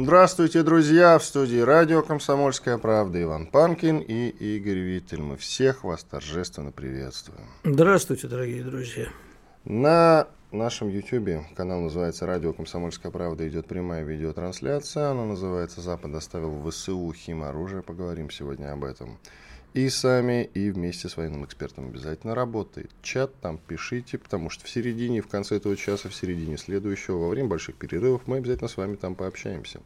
Здравствуйте, друзья! В студии радио «Комсомольская правда» Иван Панкин и Игорь Виттель. Мы всех вас торжественно приветствуем. Здравствуйте, дорогие друзья! На нашем YouTube канал называется «Радио Комсомольская правда». Идет прямая видеотрансляция. Она называется «Запад доставил в ВСУ химоружие». Поговорим сегодня об этом и сами, и вместе с военным экспертом обязательно работает. Чат там пишите, потому что в середине, в конце этого часа, в середине следующего, во время больших перерывов мы обязательно с вами там пообщаемся.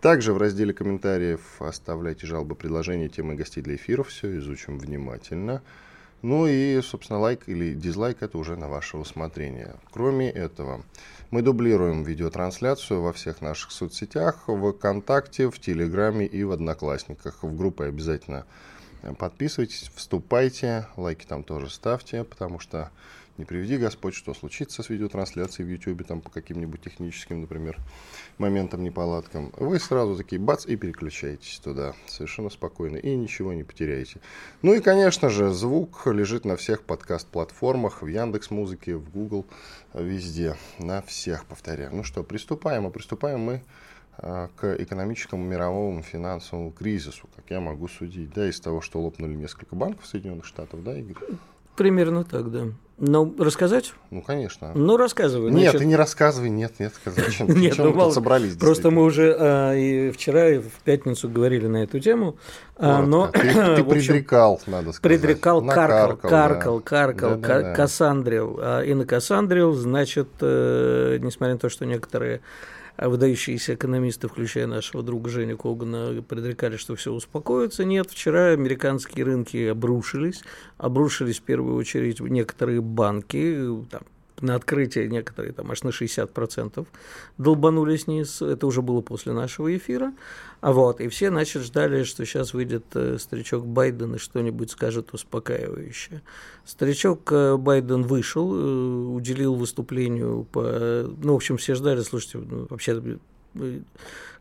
Также в разделе комментариев оставляйте жалобы, предложения, темы гостей для эфиров. Все изучим внимательно. Ну и, собственно, лайк или дизлайк это уже на ваше усмотрение. Кроме этого, мы дублируем видеотрансляцию во всех наших соцсетях, в ВКонтакте, в Телеграме и в Одноклассниках. В группы обязательно Подписывайтесь, вступайте, лайки там тоже ставьте, потому что не приведи Господь, что случится с видеотрансляцией в YouTube, там по каким-нибудь техническим, например, моментам, неполадкам. Вы сразу такие бац и переключаетесь туда совершенно спокойно и ничего не потеряете. Ну и, конечно же, звук лежит на всех подкаст-платформах, в Яндекс Музыке, в Google, везде, на всех, повторяю. Ну что, приступаем, а приступаем мы к экономическому мировому финансовому кризису, как я могу судить, да, из того, что лопнули несколько банков Соединенных Штатов, да, Игорь? Примерно так, да. Но рассказать? Ну, конечно. Ну, рассказывай. Нет, значит... ты не рассказывай, нет, нет, зачем, нет, зачем ну, мы мало... собрались? Просто мы уже а, и вчера, и в пятницу говорили на эту тему, а, но... Ты, ты предрекал, надо сказать. Предрекал, каркал, каркал, каркал, кассандрил. А, и на кассандрил, значит, э, несмотря на то, что некоторые а выдающиеся экономисты, включая нашего друга Женю Когана, предрекали, что все успокоится. Нет, вчера американские рынки обрушились. Обрушились в первую очередь некоторые банки, там, на открытие некоторые, там аж на 60% долбанулись вниз. Это уже было после нашего эфира. А вот, и все, значит, ждали, что сейчас выйдет э, старичок Байден и что-нибудь скажет успокаивающее. Старичок э, Байден вышел, э, уделил выступлению по... Ну, в общем, все ждали, слушайте, ну, вообще Э,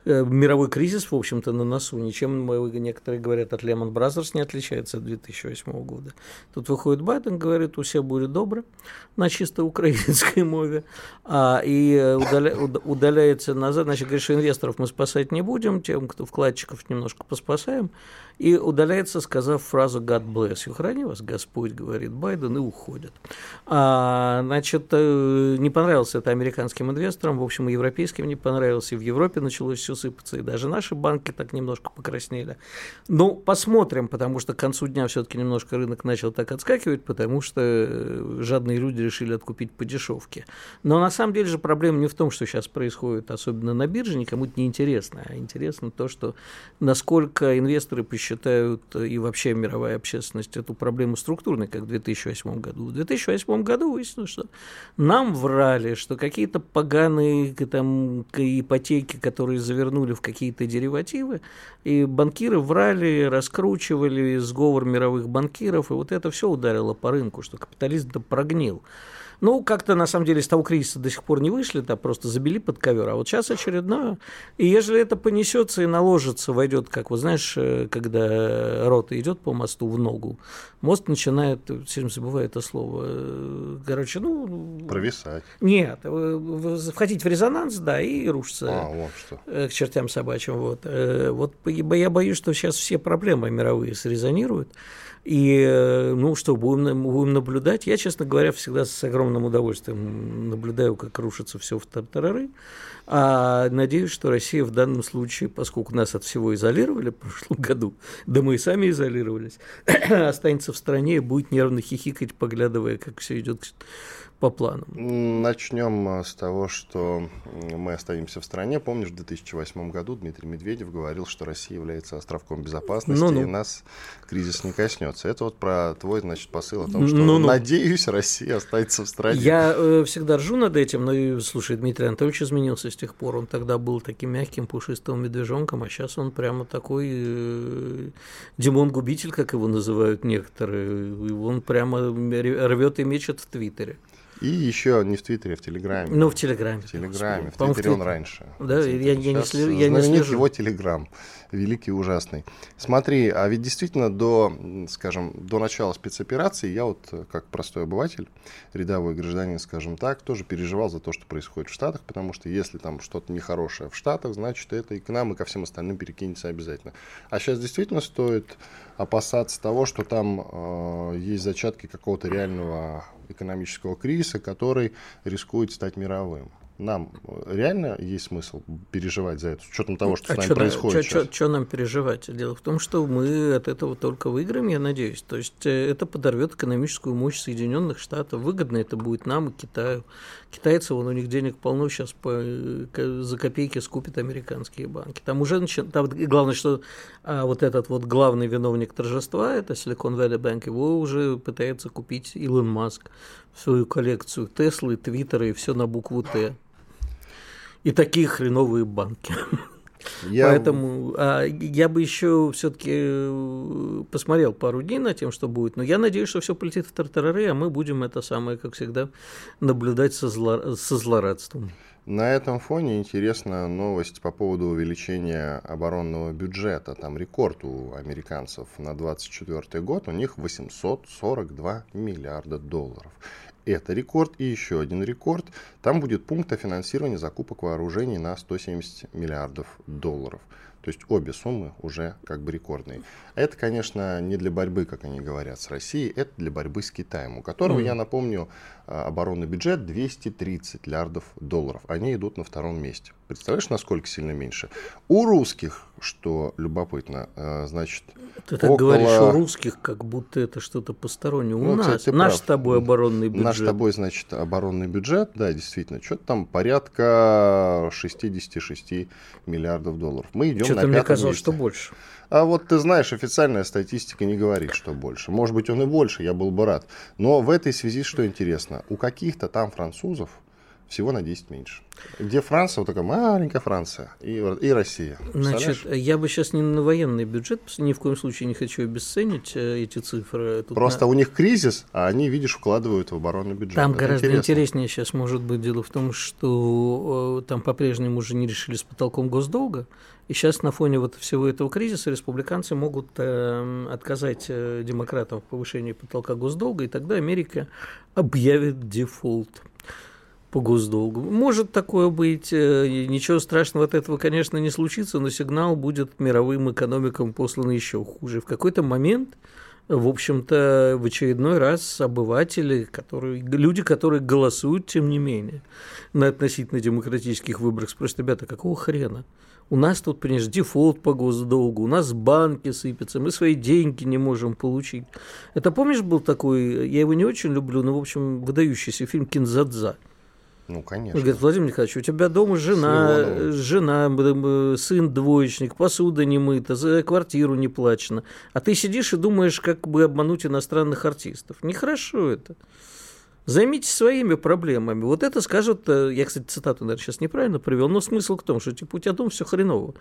мировой кризис, в общем-то, на носу. Ничем, некоторые говорят, от Lehman Brothers не отличается от 2008 года. Тут выходит Байден, говорит, у всех будет добро на чисто украинской мове, а, и э, удаля, удаляется назад. Значит, говорит, что инвесторов мы спасать не будем, тем, кто вкладчиков немножко поспасаем, и удаляется, сказав фразу «God bless you», «Храни вас Господь», говорит Байден, и уходит. А, значит, э, не понравился это американским инвесторам, в общем, и европейским не понравился, и в Европе началось все сыпаться, и даже наши банки так немножко покраснели. Ну, посмотрим, потому что к концу дня все-таки немножко рынок начал так отскакивать, потому что э, жадные люди решили откупить по дешевке. Но на самом деле же проблема не в том, что сейчас происходит, особенно на бирже, никому это не интересно, а интересно то, что насколько инвесторы посчитали считают э, и вообще мировая общественность эту проблему структурной, как в 2008 году. В 2008 году выяснилось, что нам врали, что какие-то поганые там, ипотеки, которые завернули в какие-то деривативы, и банкиры врали, раскручивали сговор мировых банкиров, и вот это все ударило по рынку, что капитализм-то прогнил. Ну, как-то, на самом деле, с того кризиса до сих пор не вышли, да, просто забили под ковер. А вот сейчас очередное. И если это понесется и наложится, войдет, как вы знаешь, э, когда рота идет по мосту в ногу, мост начинает, все время забываю это слово, э, короче, ну... Провисать. Нет, входить в резонанс, да, и рушиться а, вот что. Э, к чертям собачьим. Вот. вот я боюсь, что сейчас все проблемы мировые срезонируют. И, э, ну что, будем, будем наблюдать. Я, честно говоря, всегда с огромным удовольствием наблюдаю, как рушится все в тартарары. А надеюсь, что Россия в данном случае, поскольку нас от всего изолировали в прошлом году, да мы и сами изолировались, останется в стране и будет нервно хихикать, поглядывая, как все идет по планам? Начнем э, с того, что мы останемся в стране. Помнишь, в 2008 году Дмитрий Медведев говорил, что Россия является островком безопасности, ну -ну. и нас кризис не коснется. Это вот про твой, значит, посыл о том, что, ну -ну. надеюсь, Россия останется в стране. Я э, всегда ржу над этим, но, слушай, Дмитрий Анатольевич изменился с тех пор. Он тогда был таким мягким, пушистым медвежонком, а сейчас он прямо такой э, Димон-губитель, как его называют некоторые. Он прямо рвет и мечет в Твиттере. И еще не в Твиттере, а в Телеграме. Ну, в Телеграме. В Телеграме. В Твиттере он раньше. Да, я, я, не, слежу, я не слежу. его Телеграм. Великий и ужасный. Смотри, а ведь действительно до, скажем, до начала спецоперации я вот, как простой обыватель, рядовой гражданин, скажем так, тоже переживал за то, что происходит в Штатах, потому что если там что-то нехорошее в Штатах, значит, это и к нам, и ко всем остальным перекинется обязательно. А сейчас действительно стоит опасаться того, что там э, есть зачатки какого-то реального экономического кризиса, который рискует стать мировым. Нам реально есть смысл переживать за это, с учетом того, что а с нами что, происходит что, Что нам переживать? Дело в том, что мы от этого только выиграем, я надеюсь. То есть э, это подорвет экономическую мощь Соединенных Штатов. Выгодно это будет нам и Китаю. Китайцы, вон, у них денег полно, сейчас по, за копейки скупят американские банки. Там уже начи... там, главное, что а, вот этот вот главный виновник торжества, это Silicon Valley Bank, его уже пытается купить Илон Маск в свою коллекцию Теслы, Твиттера и все на букву Т. И такие хреновые банки. Я... Поэтому а, я бы еще все-таки э, посмотрел пару дней на тем, что будет. Но я надеюсь, что все полетит в тартарары, а мы будем это самое, как всегда, наблюдать со, зло... со злорадством. На этом фоне интересна новость по поводу увеличения оборонного бюджета. Там рекорд у американцев на 2024 год. У них 842 миллиарда долларов. Это рекорд и еще один рекорд. Там будет пункт о финансировании закупок вооружений на 170 миллиардов долларов. То есть обе суммы уже как бы рекордные. Это, конечно, не для борьбы, как они говорят, с Россией, это для борьбы с Китаем, у которого, mm. я напомню, оборонный бюджет 230 миллиардов долларов. Они идут на втором месте. Представляешь, насколько сильно меньше? У русских, что любопытно, а, значит, Ты так около... говоришь у русских, как будто это что-то постороннее. У ну, нас, кстати, наш прав. с тобой оборонный бюджет. Наш с тобой, значит, оборонный бюджет, да, действительно, что-то там порядка 66 миллиардов долларов. Мы идем что-то мне казалось, месте. что больше. А вот ты знаешь, официальная статистика не говорит, что больше. Может быть, он и больше, я был бы рад. Но в этой связи что интересно? У каких-то там французов всего на 10 меньше. Где Франция, вот такая маленькая Франция, и, и Россия. Значит, я бы сейчас не на военный бюджет, ни в коем случае не хочу обесценить э, эти цифры. Тут Просто на... у них кризис, а они, видишь, вкладывают в оборонный бюджет. Там Это гораздо интересно. интереснее сейчас может быть дело в том, что э, там по-прежнему уже не решили с потолком госдолга, и сейчас на фоне вот всего этого кризиса республиканцы могут э, отказать э, демократам в повышении потолка госдолга, и тогда Америка объявит дефолт по госдолгу. Может такое быть, э, ничего страшного от этого, конечно, не случится, но сигнал будет мировым экономикам послан еще хуже. В какой-то момент, в общем-то, в очередной раз обыватели, которые, люди, которые голосуют, тем не менее, на относительно демократических выборах, спросят, ребята, какого хрена? У нас тут, понимаешь, дефолт по госдолгу, у нас банки сыпятся, мы свои деньги не можем получить. Это, помнишь, был такой, я его не очень люблю, но, в общем, выдающийся фильм «Кинзадза». Ну, конечно. Он говорит, Владимир Николаевич, у тебя дома жена, жена, сын двоечник, посуда не мыта, за квартиру не плачено. А ты сидишь и думаешь, как бы обмануть иностранных артистов. Нехорошо это. Займитесь своими проблемами. Вот это скажут, э, я, кстати, цитату, наверное, сейчас неправильно привел, но смысл в том, что типа у тебя дом все хреново.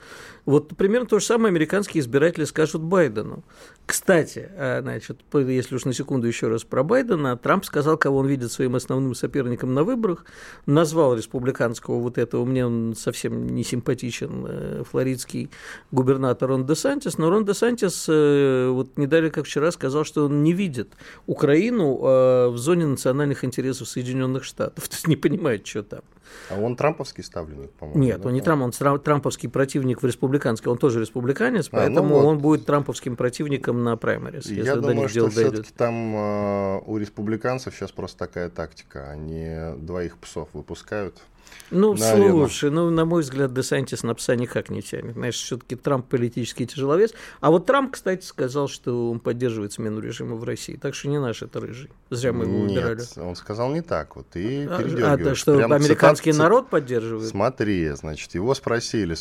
Вот примерно то же самое американские избиратели скажут Байдену. Кстати, а, значит, если уж на секунду еще раз про Байдена, Трамп сказал, кого он видит своим основным соперником на выборах, назвал республиканского вот этого, мне он совсем не симпатичен, э, флоридский губернатор Рон де Сантис, но Рон де Сантис э, вот не как вчера, сказал, что он не видит Украину в зоне национальной национальных интересов Соединенных Штатов. То есть не понимает, что там. А он трамповский ставленник, по-моему? Нет, да? он не Трамп, он трамповский противник в республиканской, он тоже республиканец, а, ну поэтому вот. он будет трамповским противником на праймерис, если Я думаю, что все-таки там э, у республиканцев сейчас просто такая тактика, они двоих псов выпускают Ну, на слушай, ну, на мой взгляд, Десантис на пса никак не тянет. Знаешь, все-таки Трамп политический тяжеловес. А вот Трамп, кстати, сказал, что он поддерживает смену режима в России. Так что не наш это рыжий. Зря мы его Нет, выбирали. он сказал не так. Вот и а, а то, что Прям американский цитат, народ поддерживает? Смотри, значит, его спросили,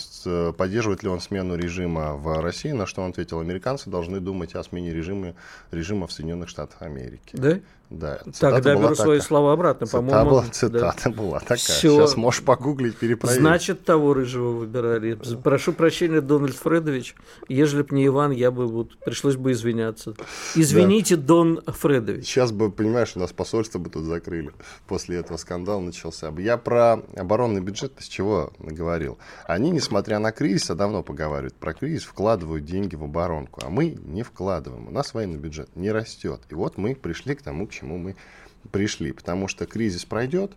поддерживает ли он смену режима в России, на что он ответил, американцы должны думать о смене режима, режима в Соединенных Штатах Америки. Да? Да. Тогда беру свои слова обратно, по-моему. Была, цитата да. была такая. Все. Сейчас можешь погуглить, перепроверить. Значит, того рыжего выбирали. Прошу прощения, Дональд Фредович. Ежели бы не Иван, я бы вот пришлось бы извиняться. Извините, да. Дон Фредович. Сейчас бы, понимаешь, у нас посольство бы тут закрыли. После этого скандал начался. Я про оборонный бюджет с чего говорил. Они, несмотря на кризис, а давно поговаривают про кризис, вкладывают деньги в оборонку. А мы не вкладываем. У нас военный бюджет не растет. И вот мы пришли к тому, к чему мы пришли. Потому что кризис пройдет,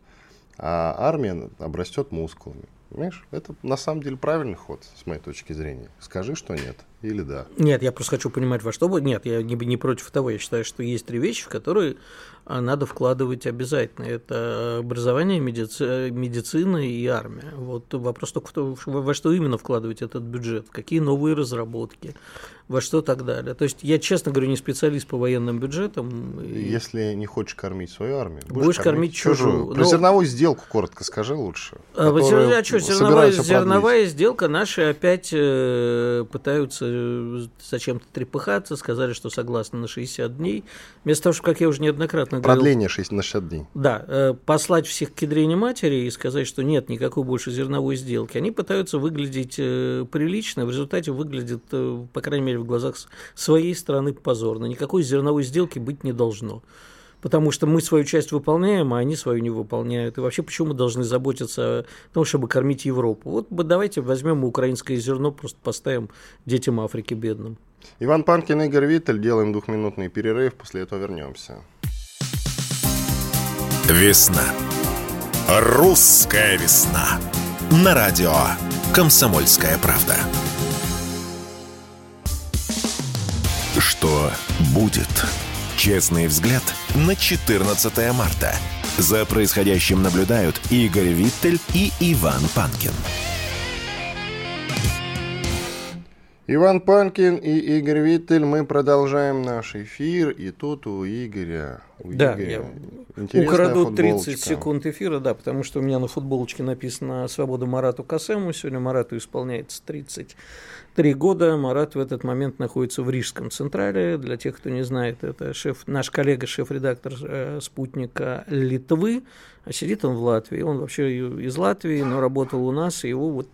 а армия обрастет мускулами. Понимаешь? Это на самом деле правильный ход, с моей точки зрения. Скажи, что нет, или да. Нет, я просто хочу понимать, во что будет. Нет, я не, не против того. Я считаю, что есть три вещи, в которые а, надо вкладывать обязательно. Это образование, медици... медицина и армия. Вот вопрос только в том, во что именно вкладывать этот бюджет, какие новые разработки, во что так далее. То есть я, честно говорю, не специалист по военным бюджетам. Если не хочешь кормить свою армию, будешь, будешь кормить, кормить чужую. чужую. Про Но... зерновую сделку коротко скажи лучше. А, а что, зерновая, зерновая сделка, наши опять э, пытаются зачем-то трепыхаться, сказали, что согласны на 60 дней. Вместо того, что, как я уже неоднократно говорил... Продление 6 на 60 дней. Да, э, послать всех к ядрене матери и сказать, что нет никакой больше зерновой сделки. Они пытаются выглядеть э, прилично, в результате выглядит, э, по крайней мере, в глазах своей страны позорно. Никакой зерновой сделки быть не должно. Потому что мы свою часть выполняем, а они свою не выполняют. И вообще, почему мы должны заботиться о том, чтобы кормить Европу? Вот давайте возьмем украинское зерно, просто поставим детям Африки бедным. Иван Панкин, Игорь Виттель. Делаем двухминутный перерыв, после этого вернемся. Весна. Русская весна. На радио «Комсомольская правда». Что будет? Честный взгляд на 14 марта. За происходящим наблюдают Игорь Виттель и Иван Панкин. Иван Панкин и Игорь Виттель, мы продолжаем наш эфир, и тут у Игоря... У да, Игоря я украду 30 секунд эфира, да, потому что у меня на футболочке написано «Свободу Марату Касему». Сегодня Марату исполняется 30 Три года Марат в этот момент находится в Рижском Централе. Для тех, кто не знает, это шеф, наш коллега, шеф-редактор э, спутника Литвы, а сидит он в Латвии. Он вообще из Латвии, но работал у нас, и его вот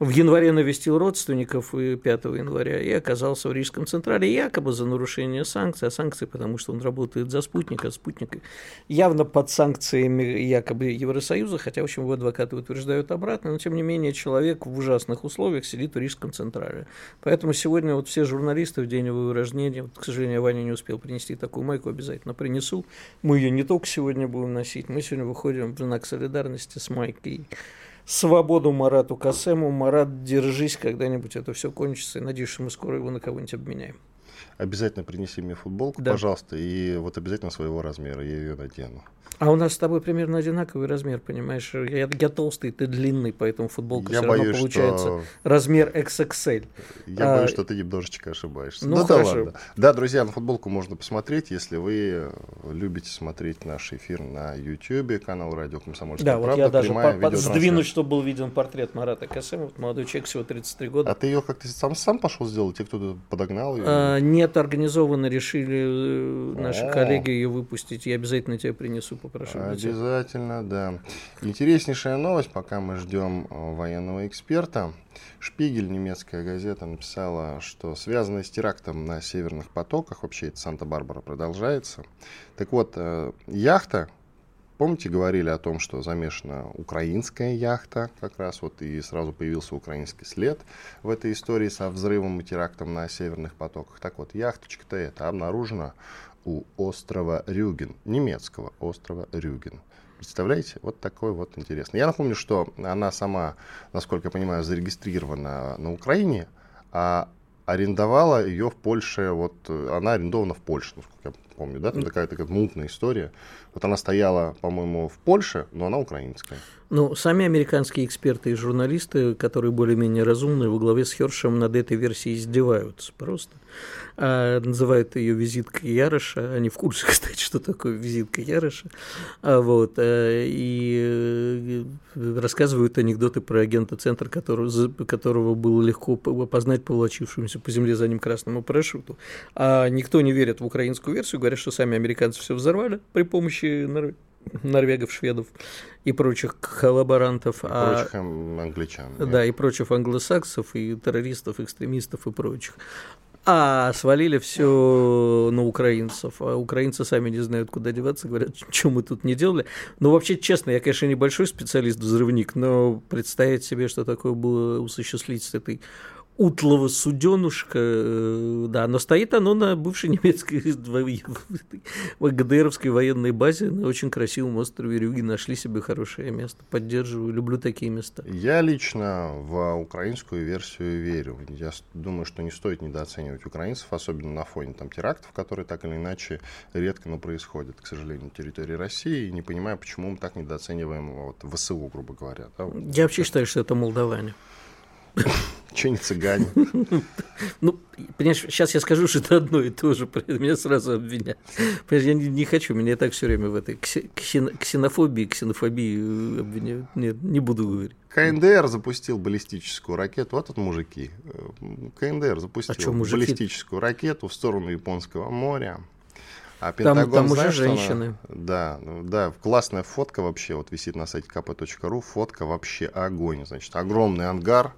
в январе навестил родственников 5 января и оказался в Рижском Централе якобы за нарушение санкций, а санкции потому, что он работает за спутник, а спутник явно под санкциями якобы Евросоюза, хотя, в общем, его адвокаты утверждают обратно, но, тем не менее, человек в ужасных условиях сидит в Рижском Централе. Поэтому сегодня вот все журналисты в день его рождения, вот, к сожалению, Ваня не успел принести такую майку, обязательно принесу. Мы ее не только сегодня будем носить, мы сегодня выходим в знак солидарности с майкой свободу Марату Касему. Марат, держись, когда-нибудь это все кончится. И надеюсь, что мы скоро его на кого-нибудь обменяем. Обязательно принеси мне футболку, да. пожалуйста, и вот обязательно своего размера, я ее надену. А у нас с тобой примерно одинаковый размер, понимаешь? Я, я толстый, ты длинный, поэтому футболка я все боюсь, равно получается что... размер XXL. Я а... боюсь, что ты немножечко ошибаешься. Ну, ну да ладно. Да, друзья, на футболку можно посмотреть, если вы любите смотреть наш эфир на YouTube, канал Радио Комсомольская да, правда. Да, вот я даже по- сдвинуть, чтобы был виден портрет Марата Касемова. Молодой человек, всего 33 года. А ты ее как-то сам, сам пошел сделать? Те, кто подогнал ее? А, нет, организованно решили э, наши О. коллеги ее выпустить. Я обязательно тебе принесу попрошу. Обязательно, да. Интереснейшая новость, пока мы ждем э, военного эксперта. Шпигель, немецкая газета, написала, что связанное с терактом на северных потоках, вообще это Санта-Барбара продолжается. Так вот, э, яхта, помните, говорили о том, что замешана украинская яхта, как раз вот и сразу появился украинский след в этой истории со взрывом и терактом на северных потоках. Так вот, яхточка-то эта обнаружена у острова Рюген, немецкого острова Рюген. Представляете? Вот такой вот интересный. Я напомню, что она сама, насколько я понимаю, зарегистрирована на Украине, а арендовала ее в Польше, вот она арендована в Польше, насколько я помню, да, там такая такая мутная история. Вот она стояла, по-моему, в Польше, но она украинская. Ну, сами американские эксперты и журналисты, которые более-менее разумные, во главе с Хершем над этой версией издеваются просто. А, называют ее визиткой Ярыша. Они в курсе, кстати, что такое визитка Ярыша. А, вот, а, и э, рассказывают анекдоты про агента центра, которого, которого было легко опознать по волочившемуся по земле за ним красному парашюту. А никто не верит в украинскую версию, говорят, что сами американцы все взорвали при помощи норвегов, шведов и прочих коллаборантов. И а, прочих англичан. Да, и прочих англосаксов, и террористов, экстремистов и прочих. А свалили все на украинцев. А украинцы сами не знают, куда деваться, говорят, что мы тут не делали. Ну, вообще, честно, я, конечно, небольшой специалист-взрывник, но представить себе, что такое было осуществить с этой утлого суденушка, э, да, но стоит оно на бывшей немецкой ГДРовской военной базе на очень красивом острове Рюги, нашли себе хорошее место, поддерживаю, люблю такие места. Я лично в украинскую версию верю, я думаю, что не стоит недооценивать украинцев, особенно на фоне там терактов, которые так или иначе редко, но происходят, к сожалению, на территории России, и не понимаю, почему мы так недооцениваем вот, ВСУ, грубо говоря. Да? Я вообще считаю, что это молдаване. Че не цыгане? Ну, понимаешь, сейчас я скажу, что это одно и то же, меня сразу обвинят. Я не, не хочу, меня так все время в этой ксенофобии, ксенофобии э, обвиняют. Нет, не буду говорить. КНДР запустил баллистическую ракету. Вот тут мужики. Э, КНДР запустил а что, баллистическую ракету в сторону Японского моря. А Пентагон, там, там знаешь, уже женщины. Она, да, да, классная фотка вообще, вот висит на сайте kp.ru, фотка вообще огонь. Значит, огромный ангар,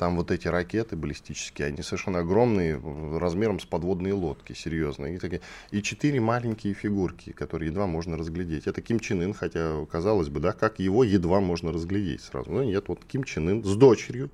там вот эти ракеты баллистические, они совершенно огромные, размером с подводные лодки, серьезно. И, такие, и четыре маленькие фигурки, которые едва можно разглядеть. Это Ким Чен Ын, хотя казалось бы, да, как его едва можно разглядеть сразу. Но нет, вот Ким Чен Ын с дочерью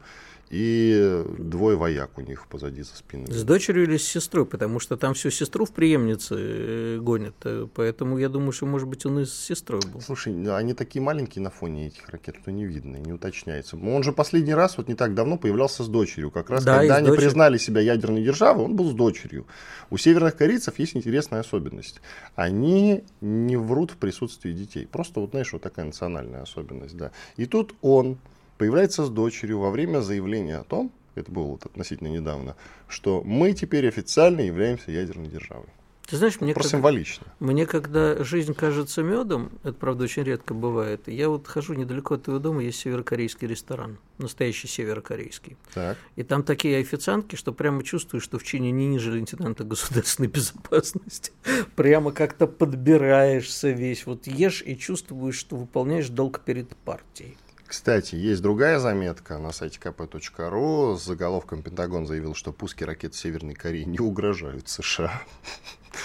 и двое вояк у них позади за спиной. С дочерью или с сестрой, потому что там всю сестру в преемнице э, гонят. Э, поэтому я думаю, что, может быть, он и с сестрой был. Слушай, они такие маленькие на фоне этих ракет, что не видно, не уточняется. Он же последний раз, вот не так давно, появлялся с дочерью. Как раз да, когда они дочерью. признали себя ядерной державой, он был с дочерью. У северных корейцев есть интересная особенность. Они не врут в присутствии детей. Просто вот, знаешь, вот такая национальная особенность. Да. И тут он появляется с дочерью во время заявления о том, это было вот относительно недавно, что мы теперь официально являемся ядерной державой. Ты знаешь, мне Просто как, символично. Мне, когда жизнь кажется медом, это, правда, очень редко бывает, я вот хожу недалеко от твоего дома, есть северокорейский ресторан, настоящий северокорейский. Так. И там такие официантки, что прямо чувствуешь, что в чине не ниже лейтенанта государственной безопасности. Прямо как-то подбираешься весь. Вот ешь и чувствуешь, что выполняешь долг перед партией. Кстати, есть другая заметка на сайте kp.ru с заголовком «Пентагон заявил, что пуски ракет Северной Кореи не угрожают США».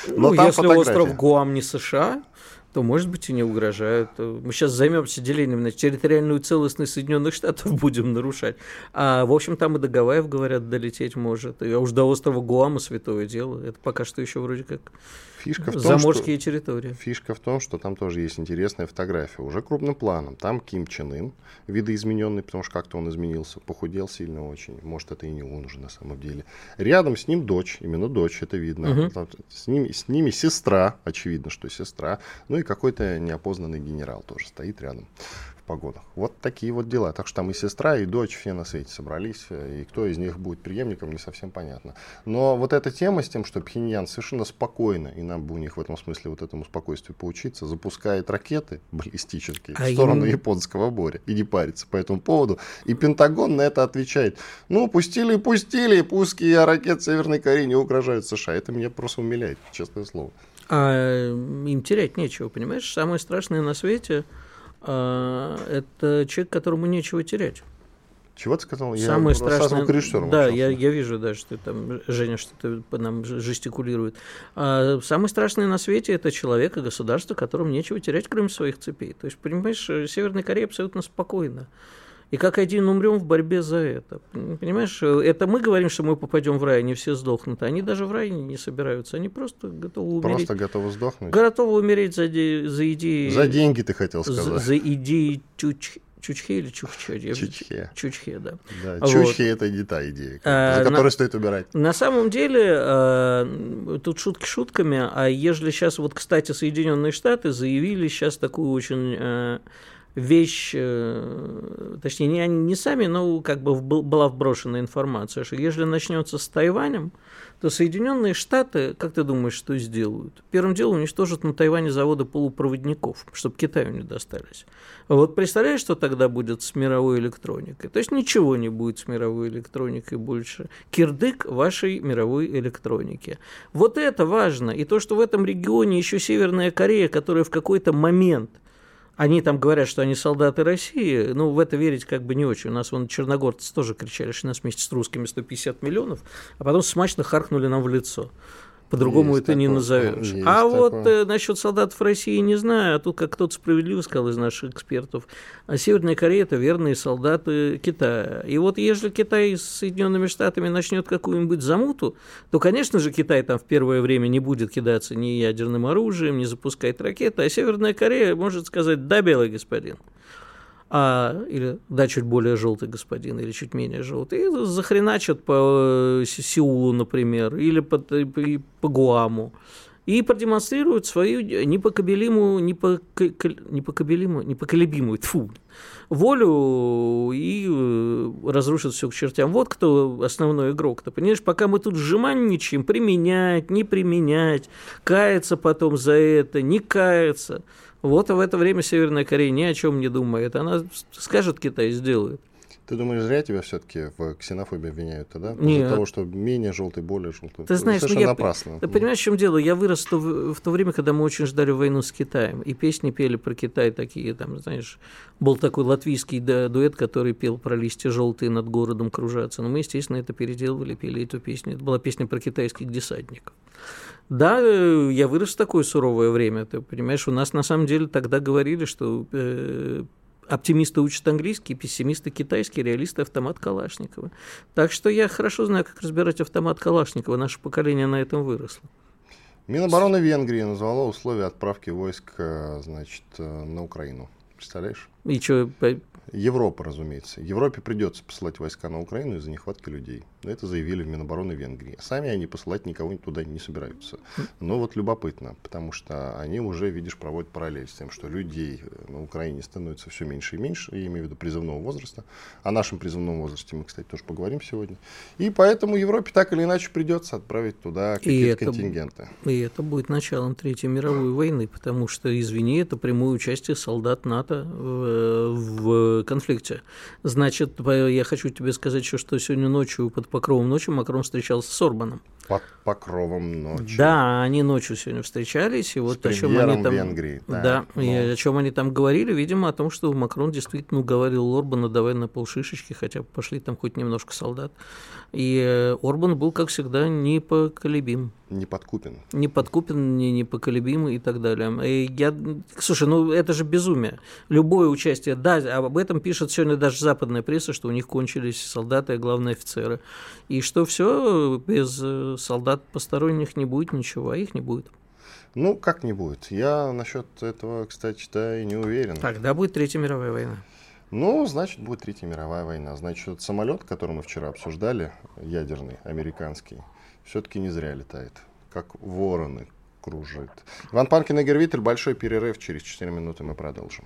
Но ну, если фотография. остров Гуам не США, то, может быть, и не угрожают. Мы сейчас займемся делением на территориальную целостность Соединенных Штатов будем нарушать. А, в общем, там и до Гавайев, говорят, долететь может. А уж до острова Гуама святое дело. Это пока что еще вроде как Фишка в том, заморские что, территории. Фишка в том, что там тоже есть интересная фотография. Уже крупным планом. Там Ким Чен Ын, видоизмененный, потому что как-то он изменился, похудел сильно очень. Может, это и не он уже на самом деле. Рядом с ним дочь, именно дочь, это видно. Угу. С, ними, с ними сестра, очевидно, что сестра. Ну и какой-то неопознанный генерал тоже стоит рядом погодах. Вот такие вот дела. Так что там и сестра, и дочь все на свете собрались, и кто из них будет преемником, не совсем понятно. Но вот эта тема с тем, что Пхеньян совершенно спокойно, и нам бы у них в этом смысле вот этому спокойствию поучиться, запускает ракеты баллистические а в сторону им... японского моря и не парится по этому поводу. И Пентагон на это отвечает, ну, пустили, пустили, пуски ракет Северной Кореи не угрожают США. Это меня просто умиляет, честное слово. А им терять нечего, понимаешь? Самое страшное на свете – а, это человек, которому нечего терять. Чего ты сказал? Самое я страшное. Да, я, я вижу, да, что там Женя что-то по нам жестикулирует. А самое страшное на свете это человек и государство, которому нечего терять, кроме своих цепей. То есть, понимаешь, Северная Корея абсолютно спокойна и как один умрем в борьбе за это. Понимаешь, это мы говорим, что мы попадем в рай, они все сдохнут. Они даже в рай не собираются, они просто готовы умереть. Просто готовы сдохнуть? Готовы умереть за, за идеи... За деньги, ты хотел сказать. За, за идеи Чучхе или Чухче? Чучхе. Чучхе, да. Да, вот. Чучхе это не та идея, а, за которую на, стоит убирать. На самом деле, э, тут шутки шутками, а ежели сейчас, вот, кстати, Соединенные Штаты заявили сейчас такую очень э, вещь, э, точнее, не они не сами, но как бы была вброшена информация, что если начнется с Тайванем, то Соединенные Штаты, как ты думаешь, что сделают? Первым делом уничтожат на Тайване заводы полупроводников, чтобы Китаю не достались. Вот представляешь, что тогда будет с мировой электроникой? То есть ничего не будет с мировой электроникой больше. Кирдык вашей мировой электроники. Вот это важно. И то, что в этом регионе еще Северная Корея, которая в какой-то момент – они там говорят, что они солдаты России, ну, в это верить как бы не очень. У нас вон черногорцы тоже кричали, что нас вместе с русскими 150 миллионов, а потом смачно харкнули нам в лицо. По-другому это такое, не назовешь. А такое. вот э, насчет солдатов России не знаю. А тут, как кто-то справедливо сказал из наших экспертов, а Северная Корея это верные солдаты Китая. И вот если Китай с Соединенными Штатами начнет какую-нибудь замуту, то, конечно же, Китай там в первое время не будет кидаться ни ядерным оружием, не запускать ракеты, а Северная Корея может сказать «да, белый господин» а, или да, чуть более желтый господин, или чуть менее желтый, и захреначат по э, Сеулу, например, или по, по Гуаму, и продемонстрируют свою непоколебимую, непоколебимую, непоколебимую тьфу, волю и э, разрушат все к чертям. Вот кто основной игрок. Ты понимаешь, пока мы тут сжиманничаем, применять, не применять, каяться потом за это, не каяться – вот в это время Северная Корея ни о чем не думает. Она скажет, Китай сделает. Ты думаешь, зря тебя все-таки в ксенофобии обвиняют тогда? Из-за того, что менее желтый, более желтый. Ты знаешь, ну, я, напрасно. Ты понимаешь, в чем дело? Я вырос в то, в то время, когда мы очень ждали войну с Китаем. И песни пели про Китай такие, там, знаешь, был такой латвийский дуэт, который пел про листья желтые над городом кружатся. Но мы, естественно, это переделывали, пели эту песню. Это была песня про китайских десантников. Да, э, я вырос в такое суровое время. Ты понимаешь, у нас на самом деле тогда говорили, что э, Оптимисты учат английский, пессимисты китайский, реалисты автомат Калашникова. Так что я хорошо знаю, как разбирать автомат Калашникова. Наше поколение на этом выросло. Минобороны Венгрии назвало условия отправки войск э, значит, э, на Украину. Представляешь? И что, Европа, разумеется. Европе придется посылать войска на Украину из-за нехватки людей. Это заявили в Минобороны Венгрии. Сами они посылать никого туда не собираются. Но вот любопытно, потому что они уже, видишь, проводят параллель с тем, что людей на Украине становится все меньше и меньше, я имею в виду призывного возраста. О нашем призывном возрасте мы, кстати, тоже поговорим сегодня. И поэтому Европе так или иначе придется отправить туда какие-то контингенты. И это будет началом Третьей мировой войны, потому что, извини, это прямое участие солдат НАТО в, в конфликте. Значит, я хочу тебе сказать еще, что сегодня ночью под покровом ночи Макрон встречался с Орбаном. Под покровом ночи. Да, они ночью сегодня встречались, и вот с о чем они там... Венгрии. Так, да, но... и о чем они там говорили, видимо, о том, что Макрон действительно уговорил Орбана, давай на полшишечки, хотя пошли там хоть немножко солдат. И э, Орбан был, как всегда, непоколебим. Не подкупен. Не непоколебим и так далее. И я... Слушай, ну это же безумие. Любое участие, да, об этом пишет сегодня даже западная пресса, что у них кончились солдаты, а главные офицеры. И что все, без э, солдат посторонних не будет ничего, а их не будет. Ну, как не будет? Я насчет этого, кстати, да, и не уверен. Тогда будет Третья мировая война. Ну, значит, будет Третья мировая война. Значит, самолет, который мы вчера обсуждали, ядерный, американский, все-таки не зря летает. Как вороны кружит. Иван Панкин и Гервитель. Большой перерыв. Через 4 минуты мы продолжим.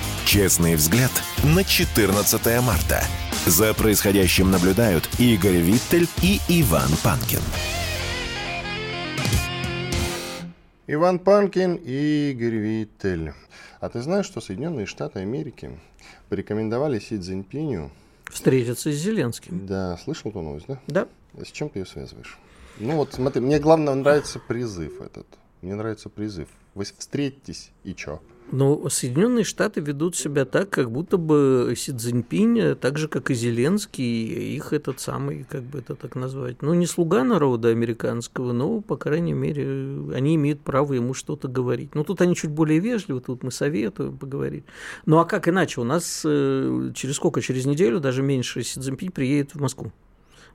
Честный взгляд на 14 марта. За происходящим наблюдают Игорь Виттель и Иван Панкин. Иван Панкин и Игорь Виттель. А ты знаешь, что Соединенные Штаты Америки порекомендовали Си Цзиньпиню встретиться с Зеленским? Да, слышал эту новость, да? Да. С чем ты ее связываешь? Ну вот смотри, мне главное нравится призыв этот. Мне нравится призыв. Вы встретитесь и чё? Но Соединенные Штаты ведут себя так, как будто бы Си Цзиньпинь, так же, как и Зеленский, их этот самый, как бы это так назвать, ну, не слуга народа американского, но, по крайней мере, они имеют право ему что-то говорить. Ну, тут они чуть более вежливы, тут мы советуем поговорить. Ну, а как иначе? У нас э, через сколько? Через неделю, даже меньше, Си Цзиньпинь приедет в Москву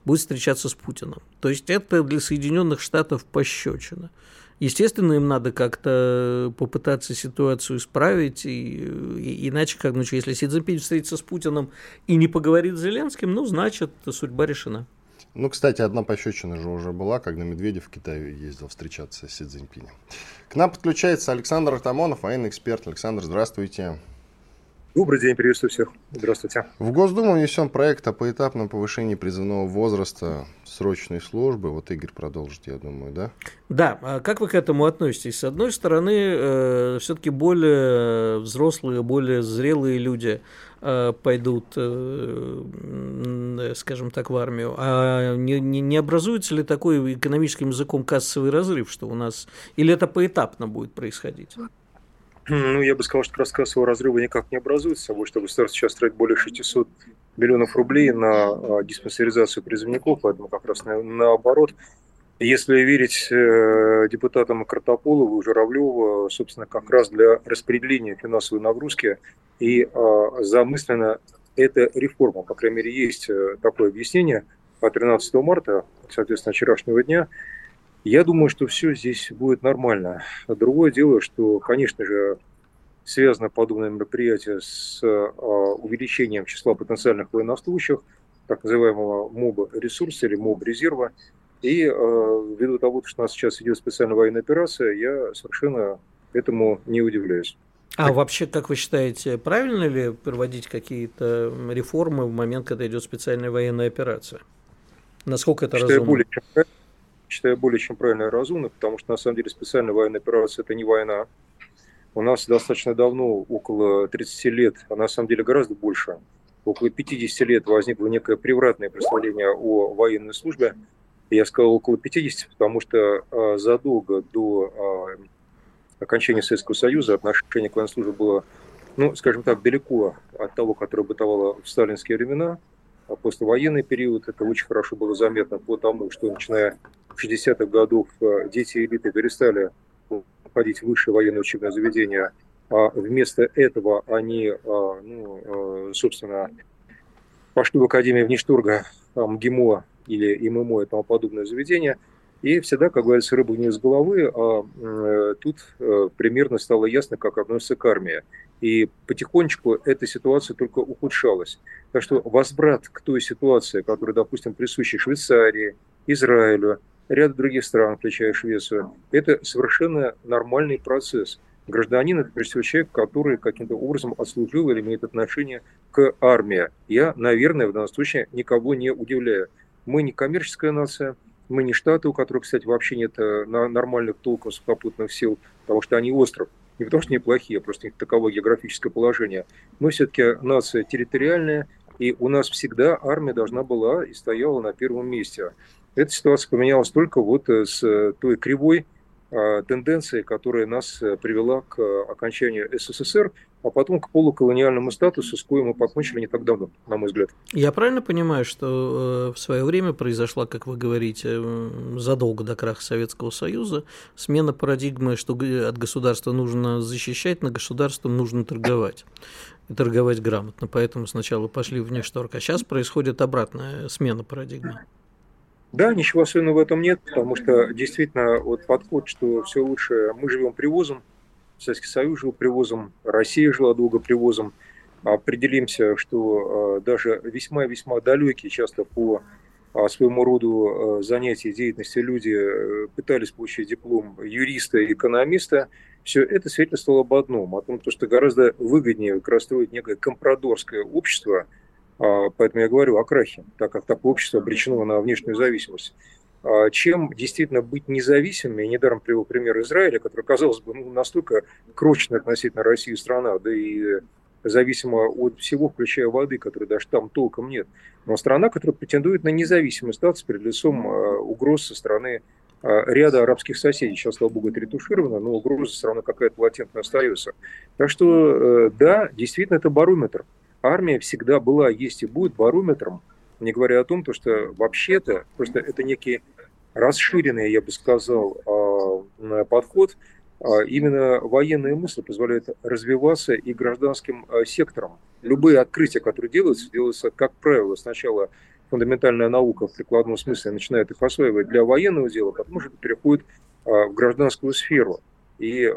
будет встречаться с Путиным. То есть это для Соединенных Штатов пощечина. Естественно, им надо как-то попытаться ситуацию исправить, и, и, иначе как, ну что, если Си Цзиньпинь встретится с Путиным и не поговорит с Зеленским, ну, значит, судьба решена. Ну, кстати, одна пощечина же уже была, когда Медведев в Китай ездил встречаться с Си Цзиньпинем. К нам подключается Александр Артамонов, военный эксперт. Александр, здравствуйте. Добрый день, приветствую всех. Здравствуйте. В Госдуму внесен проект о поэтапном повышении призывного возраста срочной службы. Вот Игорь продолжит, я думаю, да? Да. А как вы к этому относитесь? С одной стороны, э, все-таки более взрослые, более зрелые люди э, пойдут, э, скажем так, в армию. А не, не, не образуется ли такой экономическим языком кассовый разрыв, что у нас... Или это поэтапно будет происходить? Ну, я бы сказал, что рассказ его разрыва никак не образуется собой, что государство сейчас тратит более 600 миллионов рублей на а, диспансеризацию призывников, поэтому как раз на, наоборот. Если верить э, депутатам Картополову и Журавлеву, собственно, как раз для распределения финансовой нагрузки и э, замысленно эта реформа, по крайней мере, есть э, такое объяснение от 13 марта, соответственно, вчерашнего дня, я думаю, что все здесь будет нормально. Другое дело, что, конечно же, связано подобное мероприятие с а, увеличением числа потенциальных военнослужащих, так называемого МОБ ресурса или МОБ резерва. И а, ввиду того, что у нас сейчас идет специальная военная операция, я совершенно этому не удивляюсь. А вообще, как вы считаете, правильно ли проводить какие-то реформы в момент, когда идет специальная военная операция? Насколько это Считаю разумно? Более чем считаю более чем правильно и разумно, потому что на самом деле специальная военная операция это не война. У нас достаточно давно, около 30 лет, а на самом деле гораздо больше, около 50 лет возникло некое превратное представление о военной службе. Я сказал около 50, потому что а, задолго до а, окончания Советского Союза отношение к военной службе было, ну, скажем так, далеко от того, которое бытовало в сталинские времена. А послевоенный период это очень хорошо было заметно по тому, что начиная 60-х годов э, дети элиты перестали ходить в высшее военное учебное заведение, а вместо этого они, э, ну, э, собственно, пошли в Академию внешторга МГИМО или ММО и тому подобное заведение. И всегда, как говорится, рыба не из головы, а тут э, примерно стало ясно, как относится к армии. И потихонечку эта ситуация только ухудшалась. Так что возврат к той ситуации, которая, допустим, присуща Швейцарии, Израилю, ряд других стран, включая Швецию, это совершенно нормальный процесс. Гражданин – это, прежде всего, человек, который каким-то образом отслужил или имеет отношение к армии. Я, наверное, в данном случае никого не удивляю. Мы не коммерческая нация, мы не штаты, у которых, кстати, вообще нет э, нормальных толков сухопутных сил, потому что они остров. Не потому что неплохие, а просто у них таково географическое положение. Мы все-таки нация территориальная, и у нас всегда армия должна была и стояла на первом месте. Эта ситуация поменялась только вот э, с э, той кривой а, тенденции, которая нас э, привела к окончанию СССР, а потом к полуколониальному статусу, с коим мы покончили не так давно, на мой взгляд. Я правильно понимаю, что в свое время произошла, как вы говорите, задолго до краха Советского Союза, смена парадигмы, что от государства нужно защищать, на государство нужно торговать. И торговать грамотно. Поэтому сначала пошли в внешторг, а сейчас происходит обратная смена парадигмы. Да, ничего особенного в этом нет, потому что действительно вот подход, что все лучше, мы живем привозом, Советский Союз жил привозом, Россия жила долго привозом, определимся, что а, даже весьма-весьма далекие часто по а, своему роду а, занятий, деятельности люди э, пытались получить диплом юриста и экономиста, все это свидетельствовало об одном, о том, что гораздо выгоднее как раз строить некое компрадорское общество – поэтому я говорю о крахе, так как такое общество обречено на внешнюю зависимость. А, чем действительно быть независимыми, и недаром привел пример Израиля, который, казалось бы, ну, настолько крочная относительно России страна, да и зависима от всего, включая воды, которой даже там толком нет. Но страна, которая претендует на независимый статус перед лицом а, угроз со стороны ряда арабских соседей. Сейчас, слава богу, это ретушировано, но угроза все равно какая-то латентная остается. Так что, да, действительно, это барометр. Армия всегда была, есть и будет барометром, не говоря о том, то, что вообще-то просто это некий расширенный, я бы сказал, подход – а именно военные мысли позволяют развиваться и гражданским а, секторам. Любые открытия, которые делаются, делаются, как правило, сначала фундаментальная наука в прикладном смысле начинает их осваивать для военного дела, потом уже переходит а, в гражданскую сферу. И,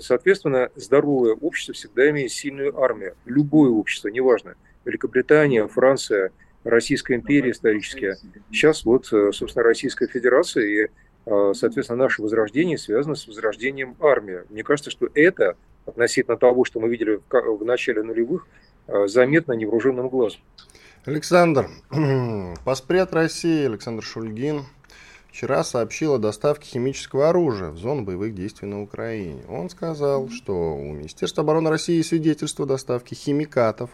соответственно, здоровое общество всегда имеет сильную армию. Любое общество, неважно, Великобритания, Франция, Российская империя историческая. Сейчас вот, собственно, Российская Федерация и а, соответственно, наше возрождение связано с возрождением армии. Мне кажется, что это, относительно того, что мы видели в начале нулевых, заметно невооруженным глазом. Александр, поспред России Александр Шульгин вчера сообщил о доставке химического оружия в зону боевых действий на Украине. Он сказал, что у Министерства обороны России свидетельство доставки химикатов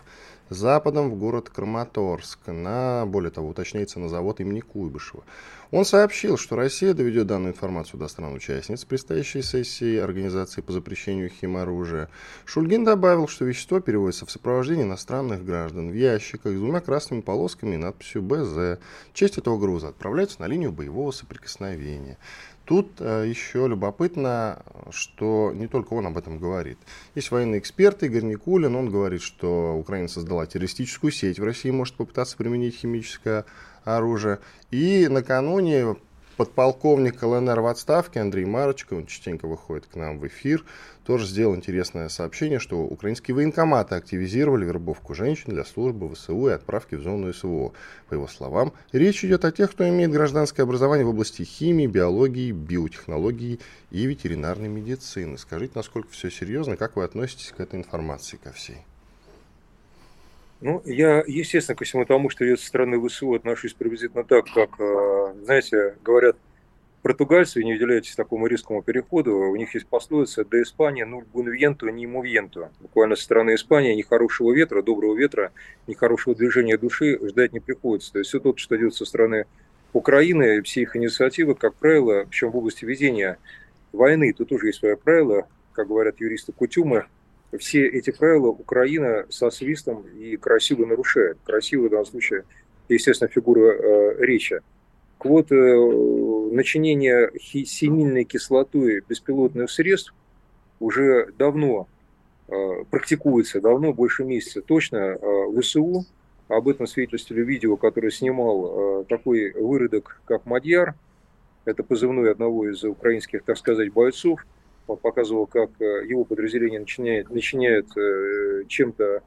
западом в город Краматорск, на, более того, уточняется, на завод имени Куйбышева. Он сообщил, что Россия доведет данную информацию до стран-участниц предстоящей сессии Организации по запрещению химоружия. Шульгин добавил, что вещество переводится в сопровождении иностранных граждан в ящиках с двумя красными полосками и надписью «БЗ». Часть этого груза отправляется на линию боевого соприкосновения. Тут э, еще любопытно, что не только он об этом говорит. Есть военный эксперт Игорь Никулин, он говорит, что Украина создала террористическую сеть, в России может попытаться применить химическое оружия. И накануне подполковник ЛНР в отставке Андрей Марочка, он частенько выходит к нам в эфир, тоже сделал интересное сообщение, что украинские военкоматы активизировали вербовку женщин для службы ВСУ и отправки в зону СВО. По его словам, речь идет о тех, кто имеет гражданское образование в области химии, биологии, биотехнологии и ветеринарной медицины. Скажите, насколько все серьезно, как вы относитесь к этой информации ко всей? Ну, я, естественно, ко всему тому, что я со стороны ВСУ отношусь приблизительно так, как, э, знаете, говорят португальцы, не уделяйтесь такому резкому переходу, у них есть пословица «де Испания нуль бунвенту, ни мувенту». Буквально со стороны Испании ни хорошего ветра, доброго ветра, ни хорошего движения души ждать не приходится. То есть все то, что идет со стороны Украины, все их инициативы, как правило, причем в области ведения войны, тут тоже есть свои правила, как говорят юристы Кутюмы, все эти правила Украина со свистом и красиво нарушает. Красиво в данном случае, естественно, фигура э, речи. Квоты э, начинения синильной кислотой беспилотных средств уже давно э, практикуется, давно, больше месяца точно э, ВСУ. Об этом свидетельствовали видео, которое снимал э, такой выродок, как Мадьяр. Это позывной одного из украинских, так сказать, бойцов – показывал, как э, его подразделение начиняет, начиняет э, чем-то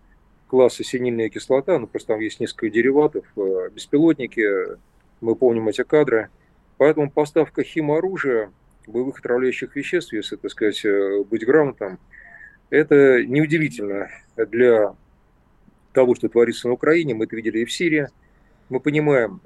класса синильная кислота, ну просто там есть несколько дериватов, э, беспилотники, мы помним эти кадры. Поэтому поставка химоружия, боевых отравляющих веществ, если, так сказать, быть грамотным, это неудивительно для того, что творится на Украине. Мы это видели и в Сирии. Мы понимаем,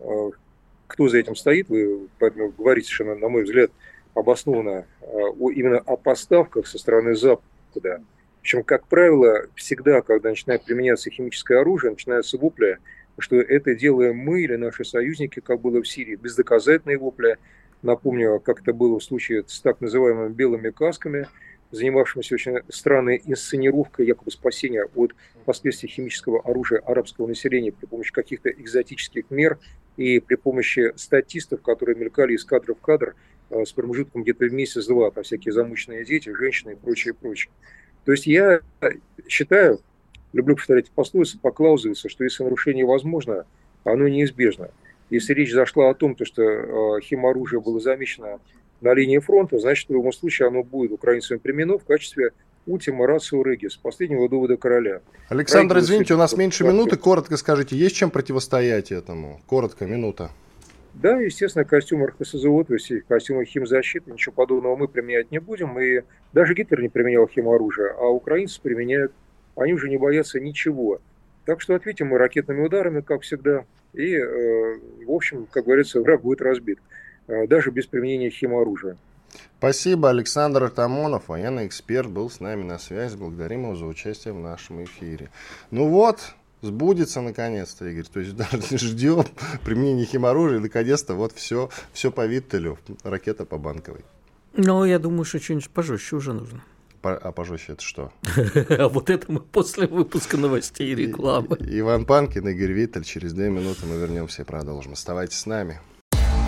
кто за этим стоит. Вы поэтому говорите совершенно, на мой взгляд, обоснованно о, именно о поставках со стороны Запада. Причем, как правило, всегда, когда начинает применяться химическое оружие, начинаются вопли, что это делаем мы или наши союзники, как было в Сирии, бездоказательные вопли. Напомню, как это было в случае с так называемыми белыми касками, занимавшимися очень странной инсценировкой якобы спасения от последствий химического оружия арабского населения при помощи каких-то экзотических мер и при помощи статистов, которые мелькали из кадра в кадр, Э, с промежутком где-то месяц-два, там всякие замученные дети, женщины и прочее, прочее. То есть я считаю, люблю повторять пословицу, поклаузывается, что если нарушение возможно, оно неизбежно. Если речь зашла о том, то, что э, химоружие было замечено на линии фронта, значит, в любом случае оно будет украинцами применено в качестве Ультима рацио регис, последнего довода короля. Александр, Раги извините, у нас меньше минуты, коротко скажите, есть чем противостоять этому? Коротко, минута. Да, естественно, костюм РХСЗО, то есть костюмы химзащиты, ничего подобного мы применять не будем. И даже Гитлер не применял химоружие, а украинцы применяют. Они уже не боятся ничего. Так что ответим мы ракетными ударами, как всегда. И, э, в общем, как говорится, враг будет разбит. Э, даже без применения химоружия. Спасибо, Александр Артамонов, военный эксперт, был с нами на связи. Благодарим его за участие в нашем эфире. Ну вот, сбудется наконец-то, Игорь. То есть даже ждем применения химоружия, наконец-то вот все, все по Виттелю, ракета по банковой. Ну, я думаю, что что-нибудь пожестче уже нужно. По, а пожестче это что? А вот это мы после выпуска новостей и рекламы. Иван Панкин, Игорь Виттель. Через две минуты мы вернемся и продолжим. Оставайтесь с нами.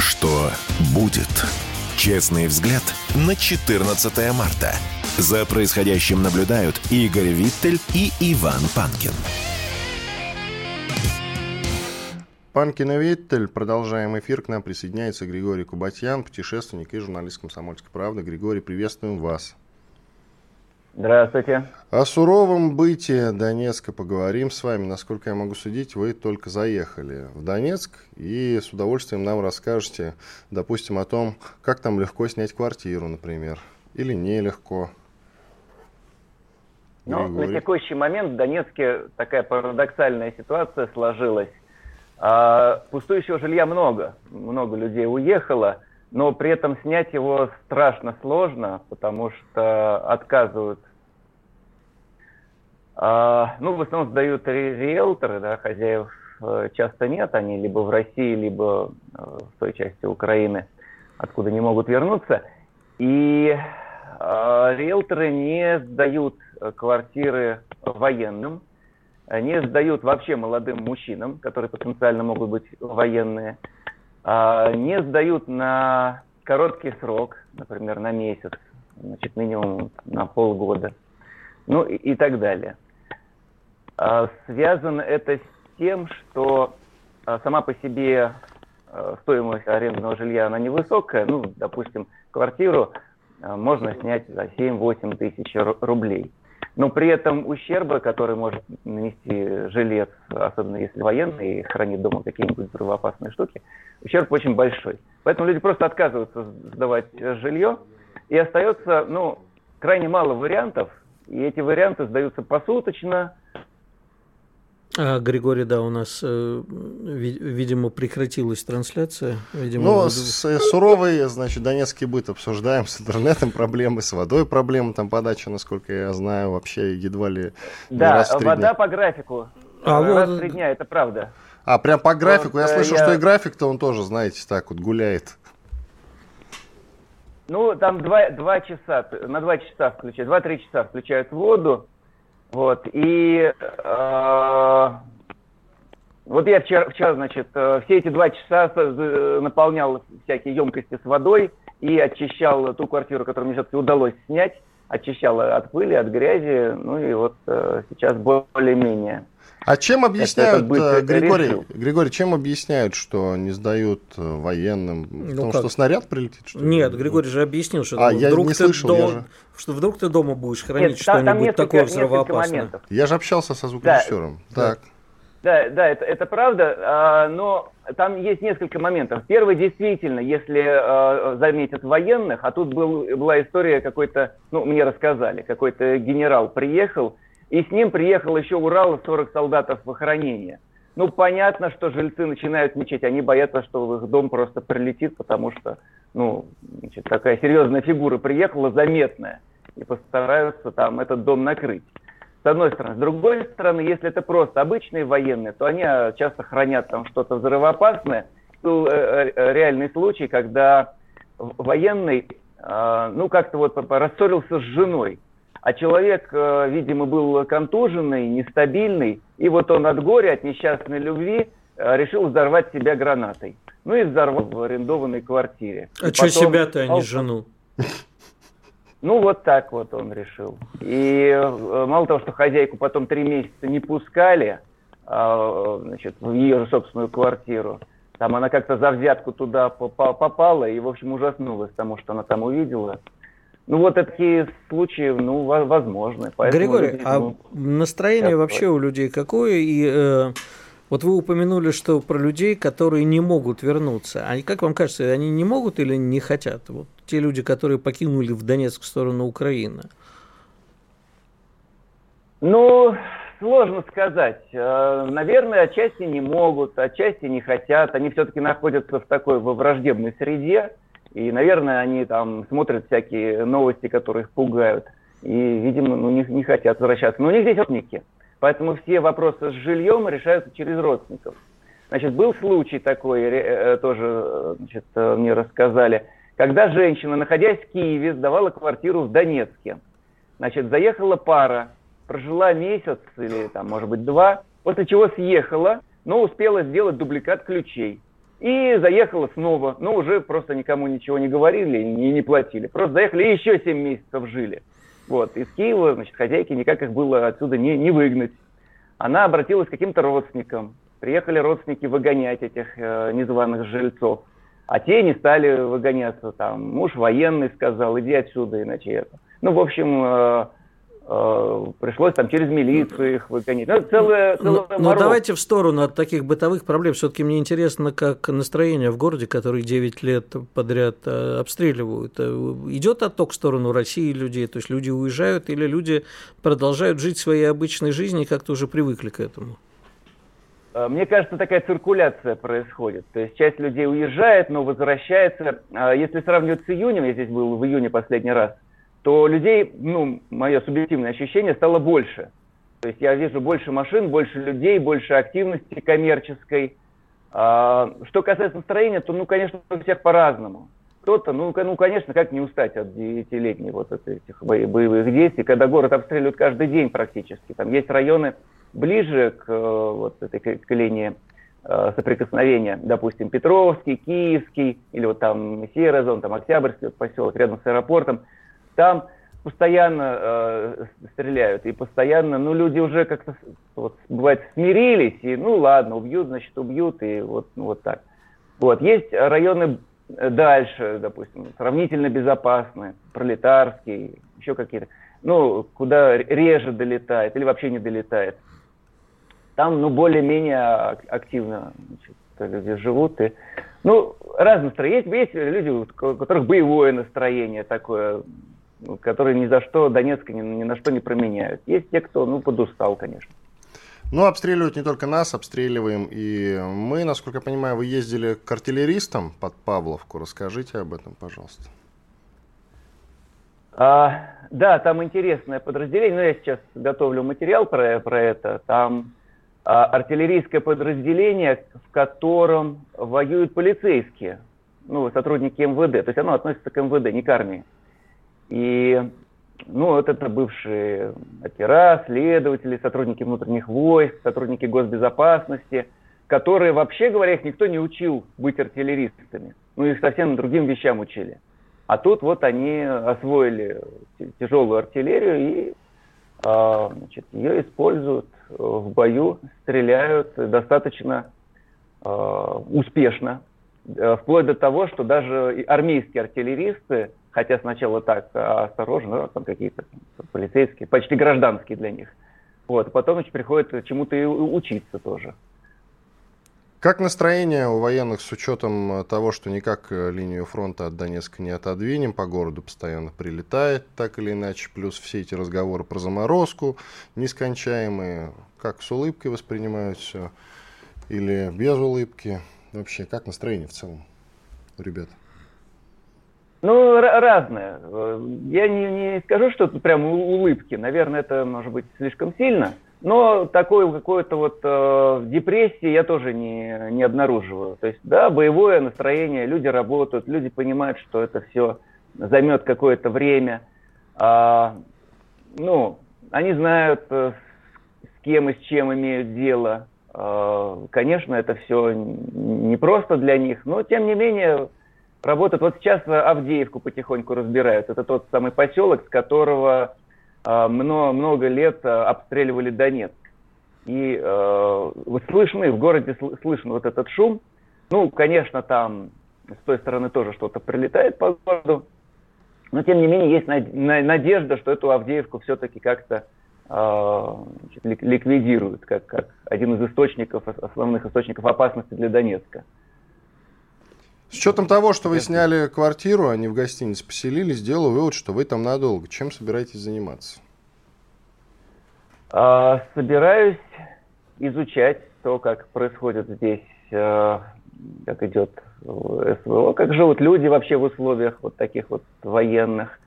Что будет? Честный взгляд на 14 марта. За происходящим наблюдают Игорь Виттель и Иван Панкин. Панкин и Виттель. Продолжаем эфир. К нам присоединяется Григорий Кубатьян, путешественник и журналист «Комсомольской правды». Григорий, приветствуем вас. Здравствуйте. О суровом бытии Донецка поговорим с вами. Насколько я могу судить, вы только заехали в Донецк и с удовольствием нам расскажете, допустим, о том, как там легко снять квартиру, например, или нелегко. Ну, на текущий момент в Донецке такая парадоксальная ситуация сложилась. А, пустующего жилья много, много людей уехало – но при этом снять его страшно сложно, потому что отказывают. А, ну, в основном сдают риэлторы, да, хозяев э, часто нет, они либо в России, либо э, в той части Украины, откуда не могут вернуться. И а, риэлторы не сдают квартиры военным, не сдают вообще молодым мужчинам, которые потенциально могут быть военные. А, не сдают на короткий срок, например, на месяц, значит, минимум на полгода, ну и, и так далее. А, связано это с тем, что а, сама по себе стоимость арендного жилья, она невысокая, ну, допустим, квартиру можно снять за 7-8 тысяч рублей но при этом ущерба, который может нанести жилец, особенно если военный хранит дома какие-нибудь взрывоопасные штуки, ущерб очень большой. Поэтому люди просто отказываются сдавать жилье, и остается ну, крайне мало вариантов, и эти варианты сдаются посуточно, а, Григорий, да, у нас, э, видимо, прекратилась трансляция. Видимо, ну, вы... с, э, суровый, значит, донецкий быт обсуждаем, с интернетом проблемы, с водой проблемы, там подача, насколько я знаю, вообще едва ли Да, раз вода дня. по графику, а раз вот... в три дня, это правда. А, прям по графику, вот, я слышал, я... что и график-то он тоже, знаете, так вот гуляет. Ну, там два, два часа, на два часа включают, два-три часа включают воду, вот, и э, вот я вчера, вчера, значит, э, все эти два часа э, наполнял всякие емкости с водой и очищал ту квартиру, которую мне все-таки удалось снять, очищал от пыли, от грязи, ну и вот э, сейчас более-менее. А чем объясняют, это, Григорий, решил. Григорий, чем объясняют, что не сдают военным? Ну Потому как? что снаряд прилетит? Что Нет, Григорий же объяснил, что а, вдруг, не ты слышал, дом, же... что вдруг ты дома будешь хранить что-нибудь такое взрывоопасное. Я же общался со звукорежиссером. Да. Так. Да, да, это, это правда, а, но там есть несколько моментов. Первый, действительно, если а, заметят военных, а тут был, была история какой-то, ну, мне рассказали, какой-то генерал приехал, и с ним приехал еще Урал 40 солдатов в охранение. Ну, понятно, что жильцы начинают мечеть. Они боятся, что в их дом просто прилетит, потому что, ну, значит, такая серьезная фигура приехала, заметная, и постараются там этот дом накрыть. С одной стороны. С другой стороны, если это просто обычные военные, то они а, часто хранят там что-то взрывоопасное. Был э, э, реальный случай, когда военный, ну, как-то вот рассорился с женой а человек, э, видимо, был контуженный, нестабильный, и вот он от горя, от несчастной любви э, решил взорвать себя гранатой. Ну и взорвал в арендованной квартире. А и что себя-то, а не жену? Ну, вот так вот он решил. И э, мало того, что хозяйку потом три месяца не пускали а, значит, в ее собственную квартиру, там она как-то за взятку туда попала и, в общем, ужаснулась тому, что она там увидела. Ну, вот такие случаи, ну, возможны. Поэтому Григорий, люди, а ну, настроение вообще у людей какое? И э, вот вы упомянули, что про людей, которые не могут вернуться. А как вам кажется, они не могут или не хотят? Вот те люди, которые покинули в Донецк в сторону Украины. Ну, сложно сказать. Э, наверное, отчасти не могут, отчасти не хотят. Они все-таки находятся в такой во враждебной среде. И, наверное, они там смотрят всякие новости, которые их пугают. И, видимо, ну, не, не хотят возвращаться. Но у них здесь родственники. Поэтому все вопросы с жильем решаются через родственников. Значит, был случай такой, э, тоже значит, мне рассказали, когда женщина, находясь в Киеве, сдавала квартиру в Донецке. Значит, заехала пара, прожила месяц или, там, может быть, два, после чего съехала, но успела сделать дубликат ключей. И заехала снова, но уже просто никому ничего не говорили и не платили. Просто заехали и еще 7 месяцев жили. Вот, из Киева, значит, хозяйки никак их было отсюда не, не выгнать. Она обратилась к каким-то родственникам. Приехали родственники выгонять этих э, незваных жильцов. А те не стали выгоняться. Там муж военный сказал, иди отсюда, иначе это. Ну, в общем, э, пришлось там через милицию их выгонять. Ну, целая, целая но, но давайте в сторону от таких бытовых проблем. Все-таки мне интересно, как настроение в городе, который 9 лет подряд э, обстреливают. Э, идет отток в сторону России людей? То есть люди уезжают или люди продолжают жить своей обычной жизнью и как-то уже привыкли к этому? Мне кажется, такая циркуляция происходит. То есть часть людей уезжает, но возвращается. Если сравнивать с июнем, я здесь был в июне последний раз – то людей, ну, мое субъективное ощущение, стало больше. То есть я вижу больше машин, больше людей, больше активности коммерческой. А, что касается настроения, то, ну, конечно, у всех по-разному. Кто-то, ну, ну, конечно, как не устать от девятилетней вот этих боевых действий, когда город обстреливают каждый день практически. Там есть районы ближе к вот этой к линии э, соприкосновения, допустим, Петровский, Киевский, или вот там серая зона, там Октябрьский вот поселок рядом с аэропортом – там постоянно э, стреляют, и постоянно, ну, люди уже как-то, вот, бывает, смирились, и, ну, ладно, убьют, значит, убьют, и вот, ну, вот так. Вот, есть районы дальше, допустим, сравнительно безопасные, пролетарские, еще какие-то, ну, куда реже долетает или вообще не долетает. Там, ну, более-менее активно значит, люди живут, и, ну, разные настроения. Есть, есть люди, у которых боевое настроение такое, которые ни за что Донецка ни, ни на что не променяют. Есть те, кто ну, подустал, конечно. Ну, обстреливают не только нас, обстреливаем и мы. Насколько я понимаю, вы ездили к артиллеристам под Павловку. Расскажите об этом, пожалуйста. А, да, там интересное подразделение. Ну, я сейчас готовлю материал про, про это. Там а, артиллерийское подразделение, в котором воюют полицейские, ну, сотрудники МВД. То есть оно относится к МВД, не к армии. И ну, вот это бывшие опера, следователи, сотрудники внутренних войск, сотрудники госбезопасности, которые, вообще говоря, их никто не учил быть артиллеристами. Ну, их совсем другим вещам учили. А тут вот они освоили тяжелую артиллерию и а, значит, ее используют в бою, стреляют достаточно а, успешно, э, вплоть до того, что даже армейские артиллеристы хотя сначала так а осторожно, там какие-то полицейские, почти гражданские для них. Вот, а потом значит, приходится чему-то и учиться тоже. Как настроение у военных с учетом того, что никак э, линию фронта от Донецка не отодвинем, по городу постоянно прилетает, так или иначе, плюс все эти разговоры про заморозку нескончаемые, как с улыбкой воспринимают все или без улыбки? Вообще, как настроение в целом у ребят? Ну, разное. Я не, не скажу, что это прям улыбки. Наверное, это может быть слишком сильно. Но такой какой-то вот э, депрессии я тоже не, не обнаруживаю. То есть, да, боевое настроение, люди работают, люди понимают, что это все займет какое-то время. А, ну, они знают, э, с кем и с чем имеют дело. А, конечно, это все не просто для них, но тем не менее работают. Вот сейчас Авдеевку потихоньку разбирают. Это тот самый поселок, с которого э, много, много лет э, обстреливали Донецк. И э, слышны, в городе слышен вот этот шум. Ну, конечно, там с той стороны тоже что-то прилетает по городу. Но, тем не менее, есть надежда, что эту Авдеевку все-таки как-то э, ликвидируют, как, как один из источников, основных источников опасности для Донецка. С учетом того, что вы сняли квартиру, а не в гостинице поселились, сделаю вывод, что вы там надолго. Чем собираетесь заниматься? А, собираюсь изучать то, как происходит здесь, а, как идет СВО, как живут люди вообще в условиях вот таких вот военных.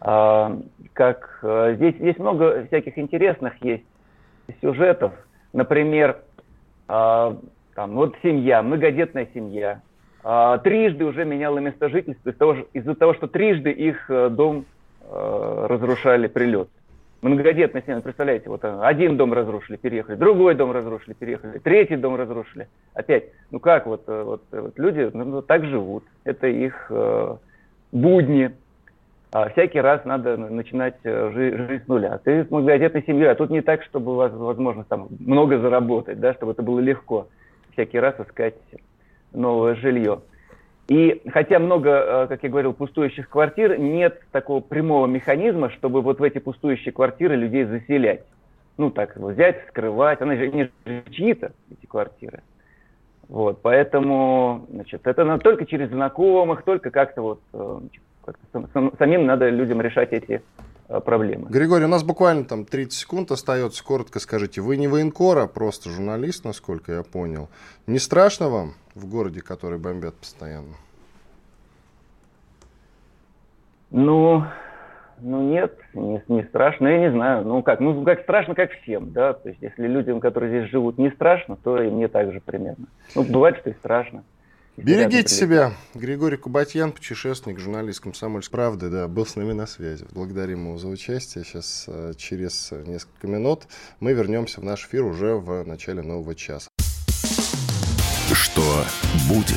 А, как здесь, здесь много всяких интересных есть сюжетов. Например, там, вот семья, многодетная семья, а, трижды уже меняла место жительства из-за того, из того, что трижды их э, дом э, разрушали прилет. Многодетная семья, представляете, вот э, один дом разрушили, переехали, другой дом разрушили, переехали, третий дом разрушили. Опять, ну как вот, вот, вот люди ну, ну, так живут, это их э, будни. А всякий раз надо начинать жи- жизнь с нуля. Ты с многодетной семьей, а тут не так, чтобы у вас возможность там много заработать, да, чтобы это было легко. Всякий раз искать новое жилье. И хотя много, э, как я говорил, пустующих квартир, нет такого прямого механизма, чтобы вот в эти пустующие квартиры людей заселять. Ну так, взять, скрывать. Они же, не чьи-то, эти квартиры. Вот, поэтому, значит, это только через знакомых, только как-то вот э, как самим надо людям решать эти проблемы. Григорий, у нас буквально там 30 секунд остается. Коротко скажите, вы не военкор, а просто журналист, насколько я понял. Не страшно вам в городе, который бомбят постоянно? Ну, ну нет, не, не страшно, я не знаю. Ну как, ну как страшно, как всем, да. То есть если людям, которые здесь живут, не страшно, то и мне также примерно. Ну бывает, что и страшно. Берегите себя. Григорий Кубатьян, путешественник, журналист «Комсомольской правды», да, был с нами на связи. Благодарим его за участие. Сейчас э, через несколько минут мы вернемся в наш эфир уже в начале нового часа. Что будет?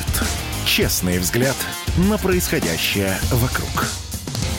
Честный взгляд на происходящее вокруг.